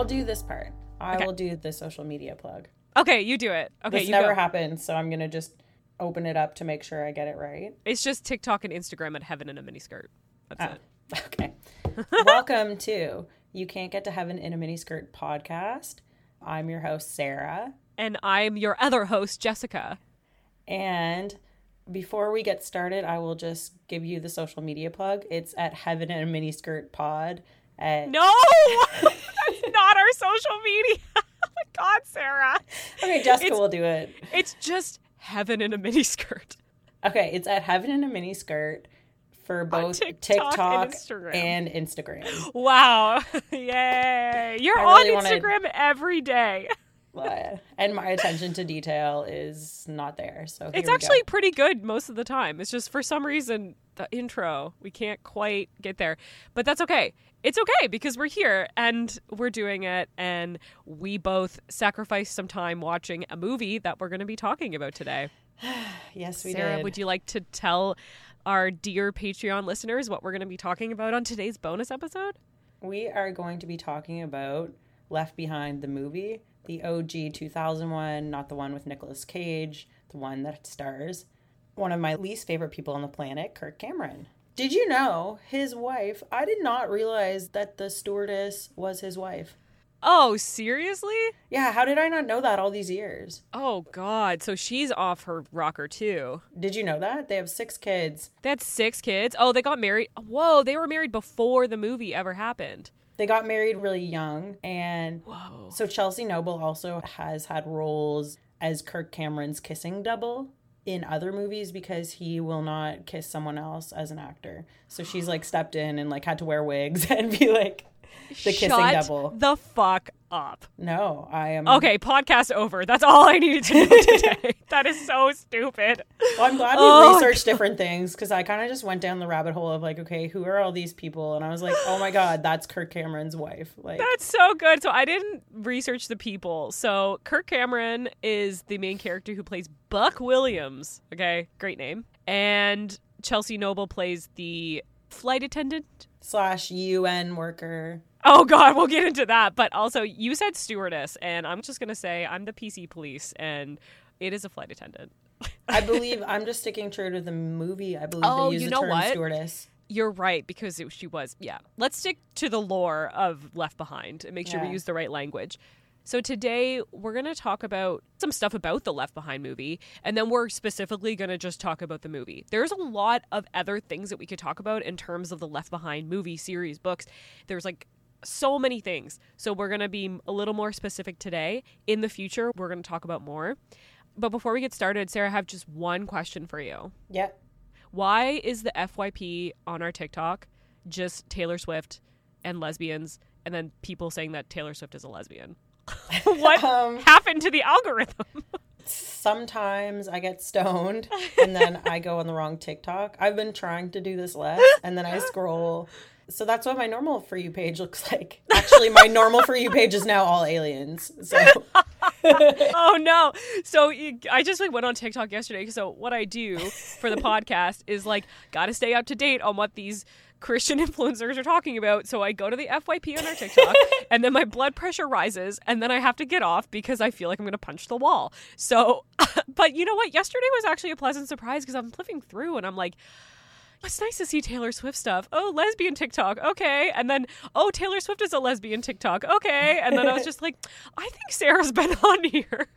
I'll do this part. I Okay. will do the social media plug. Okay, you do it. Okay, this you never go. happened, so I'm gonna just open it up to make sure I get it right. It's just TikTok and Instagram at Heaven in a Miniskirt. That's Ah, it. Okay. Welcome to You Can't Get to Heaven in a Miniskirt podcast. I'm your host, Sarah. And I'm your other host, Jessica. And before we get started, I will just give you the social media plug. It's at Heaven in a Miniskirt Pod. At, No, not our social media. oh my God, Sarah. Okay, Jessica It's- will do it. It's just Heaven in a Miniskirt. Okay, it's at Heaven in a Miniskirt for both TikTok TikTok, and Instagram. and Instagram. Wow. Yay. You're on really wanted- Instagram every day. And my attention to detail is not there. So It's actually pretty good most of the time. It's just for some reason the intro we can't quite get there, but that's okay. It's okay because we're here and we're doing it, and we both sacrificed some time watching a movie that we're going to be talking about today. yes, we Sarah, did. would you like to tell our dear Patreon listeners what we're going to be talking about on today's bonus episode? We are going to be talking about Left Behind the movie, the OG 2001, not the one with Nicolas Cage, the one that stars one of my least favorite people on the planet, Kirk Cameron. Did you know his wife? I did not realize that the stewardess was his wife. Oh, seriously? Yeah, how did I not know that all these years? Oh, God. So she's off her rocker, too. Did you know that? They have six kids. They had six kids. Oh, they got married. Whoa, they were married before the movie ever happened. They got married really young, and Whoa. so Chelsea Noble also has had roles as Kirk Cameron's kissing double in other movies because he will not kiss someone else as an actor. So she's like stepped in and like had to wear wigs and be like the kissing devil. the fuck up. No, I am. Okay, podcast over. That's all I needed to know today. that is so stupid. Well, I'm glad we Oh, researched different things because I kind of just went down the rabbit hole of like, okay, who are all these people? And I was like, oh my god, that's Kirk Cameron's wife. Like, That's so good. So I didn't research the people. So Kirk Cameron is the main character who plays Buck Williams. Okay, great name. And Chelsea Noble plays the flight attendant. slash UN worker. Oh God, we'll get into that. But also, you said stewardess, and I'm just gonna say I'm the PC police, and it is a flight attendant. I believe I'm just sticking true to the movie. I believe Oh, they use you the know term what? stewardess. You're right because it, she was. Yeah, let's stick to the lore of Left Behind and make sure we use the right language. So today we're going to talk about some stuff about the Left Behind movie and then we're specifically going to just talk about the movie. There's a lot of other things that we could talk about in terms of the Left Behind movie series books. There's like so many things. So we're going to be a little more specific today. In the future, we're going to talk about more. But before we get started, Sarah, I have just one question for you. Yeah. Why is the FYP on our TikTok just Taylor Swift and lesbians and then people saying that Taylor Swift is a lesbian? what Um, happened to the algorithm? sometimes I get stoned and then I go on the wrong TikTok. I've been trying to do this less and then I scroll. So that's what my normal for you page looks like. Actually, my normal for you page is now all aliens. So oh no. So I just like went on TikTok yesterday. So what I do for the podcast is like got to stay up to date on what these Christian influencers are talking about. So I go to the FYP on our TikTok and then my blood pressure rises and then I have to get off because I feel like I'm going to punch the wall. So but you know what? Yesterday was actually a pleasant surprise because I'm flipping through and I'm like it's nice to see Taylor Swift stuff. Oh, lesbian TikTok. Okay. And then, oh, Taylor Swift is a lesbian TikTok. Okay. And then I was just like, I think Sarah's been on here.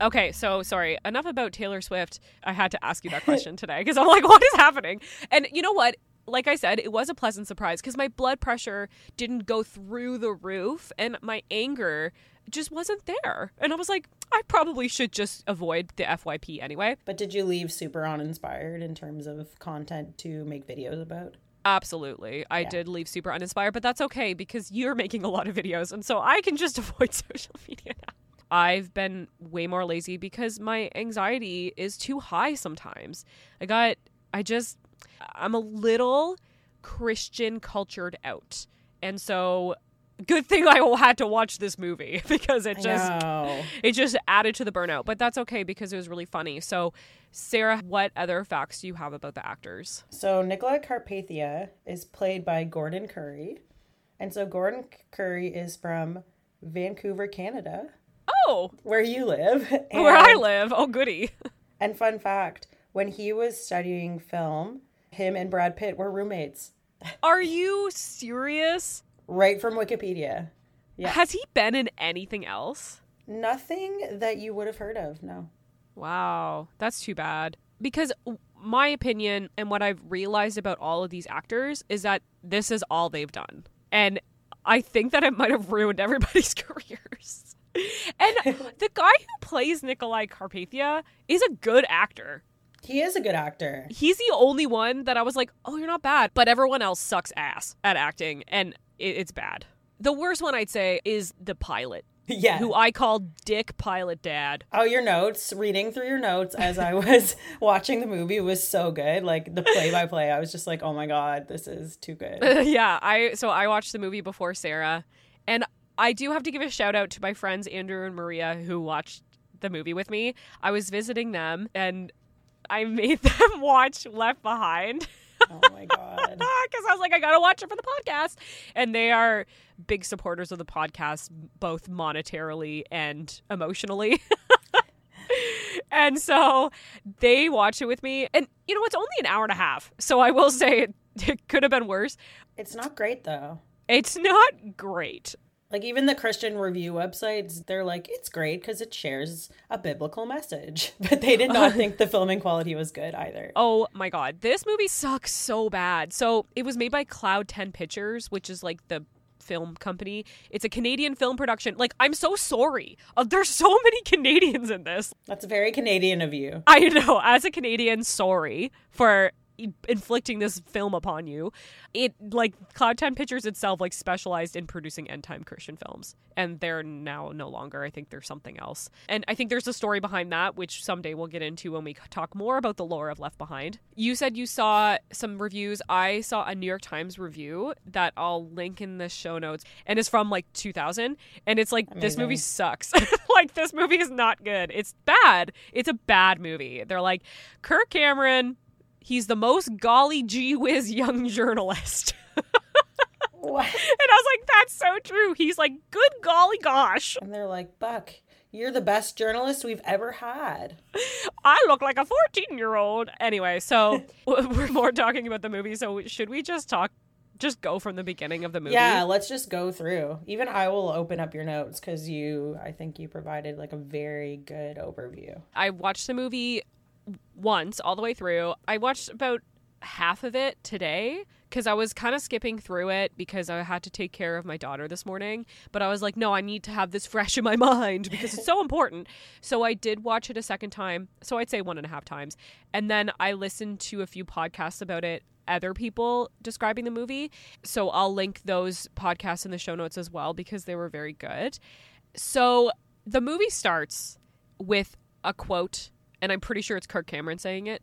Okay, so sorry. Enough about Taylor Swift. I had to ask you that question today because I'm like, what is happening? And you know what? Like I said, it was a pleasant surprise because my blood pressure didn't go through the roof and my anger just wasn't there. And I was like, I probably should just avoid the FYP anyway. But did you leave super uninspired in terms of content to make videos about? Absolutely. I did leave super uninspired, but that's okay because you're making a lot of videos and so I can just avoid social media now. I've been way more lazy because my anxiety is too high sometimes. I got I just I'm a little Christian cultured out. And so good thing I had to watch this movie because it just it just added to the burnout. But that's okay because it was really funny. So Sarah, what other facts do you have about the actors? So Nicola Carpathia is played by Gordon Currie. And so Gordon Currie is from Vancouver, Canada, Oh, where you live. where I live. Oh, goody. And fun fact when he was studying film, him and Brad Pitt were roommates. Are you serious? Right from Wikipedia. Yeah. Has he been in anything else? Nothing that you would have heard of, no. Wow, that's too bad. Because my opinion and what I've realized about all of these actors is that this is all they've done. And I think that it might have ruined everybody's careers. And the guy who plays Nikolai Carpathia is a good actor. He is a good actor. He's the only one that I was like, oh, you're not bad. But everyone else sucks ass at acting, and it, it's bad. The worst one I'd say is the pilot, Yeah. who I call Dick Pilot Dad. Oh, your notes, reading through your notes as I was watching the movie was so good. Like the play by play, I was just like, oh my God, this is too good. yeah, I so I watched the movie before Sarah, and I do have to give a shout out to my friends Andrew and Maria who watched the movie with me. I was visiting them, and I made them watch Left Behind. Oh my God. because I was like, I gotta watch it for the podcast. And they are big supporters of the podcast, both monetarily and emotionally. and so they watched it with me. And you know, it's only an hour and a half. So I will say it, it could have been worse. It's not great though. It's not great. Like even the Christian review websites, they're like, it's great because it shares a biblical message. But they did not think the filming quality was good either. Oh my god, this movie sucks so bad. So it was made by Cloud 10 Pictures, which is like the film company. It's a Canadian film production. Like, I'm so sorry. Uh, there's so many Canadians in this. That's very Canadian of you. I know, as a Canadian, sorry for inflicting this film upon you. It like Cloud 10 Pictures itself like specialized in producing end time Christian films and they're now no longer. I think there's something else. And I think there's a story behind that which someday we'll get into when we talk more about the lore of Left Behind. You said you saw some reviews. I saw a New York Times review that I'll link in the show notes and it's from like 2000 and it's like this movie sucks. like this movie is not good. It's bad. It's a bad movie. They're like Kirk Cameron He's the most golly gee whiz young journalist. What? and I was like, that's so true. He's like, good golly gosh. And they're like, Buck, you're the best journalist we've ever had. I look like a 14 year old. Anyway, so we're more talking about the movie. So should we just talk, just go from the beginning of the movie? Yeah, let's just go through. Even I will open up your notes because you, I think you provided like a very good overview. I watched the movie once all the way through. I watched about half of it today because I was kind of skipping through it because I had to take care of my daughter this morning. But I was like, no, I need to have this fresh in my mind because it's so important. So I did watch it a second time. So I'd say one and a half times. And then I listened to a few podcasts about it. Other people describing the movie. So I'll link those podcasts in the show notes as well because they were very good. So the movie starts with a quote, and I'm pretty sure it's Kirk Cameron saying it.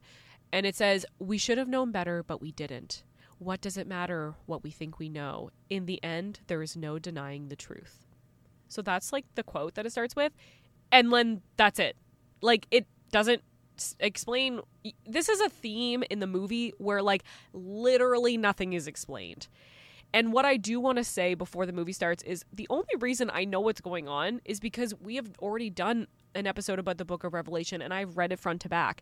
And it says, We should have known better, but we didn't. What does it matter what we think we know? In the end, there is no denying the truth. So that's like the quote that it starts with. And then that's it. Like, it doesn't explain. This is a theme in the movie where, like, literally nothing is explained. And what I do want to say before the movie starts is the only reason I know what's going on is because we have already done an episode about the book of Revelation and I've read it front to back.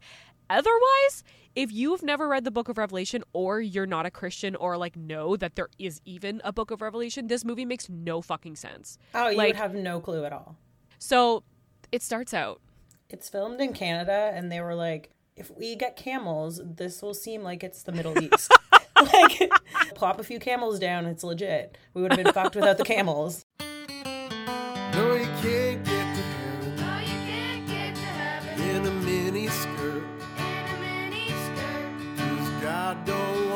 Otherwise, if you've never read the book of Revelation or you're not a Christian or like know that there is even a book of Revelation, this movie makes no fucking sense. Oh, you Like- would have no clue at all. So it starts out It's filmed in Canada, and they were like, if we get camels, this will seem like it's the Middle East. like, plop a few camels down, it's legit. We would have been fucked without the camels. I don't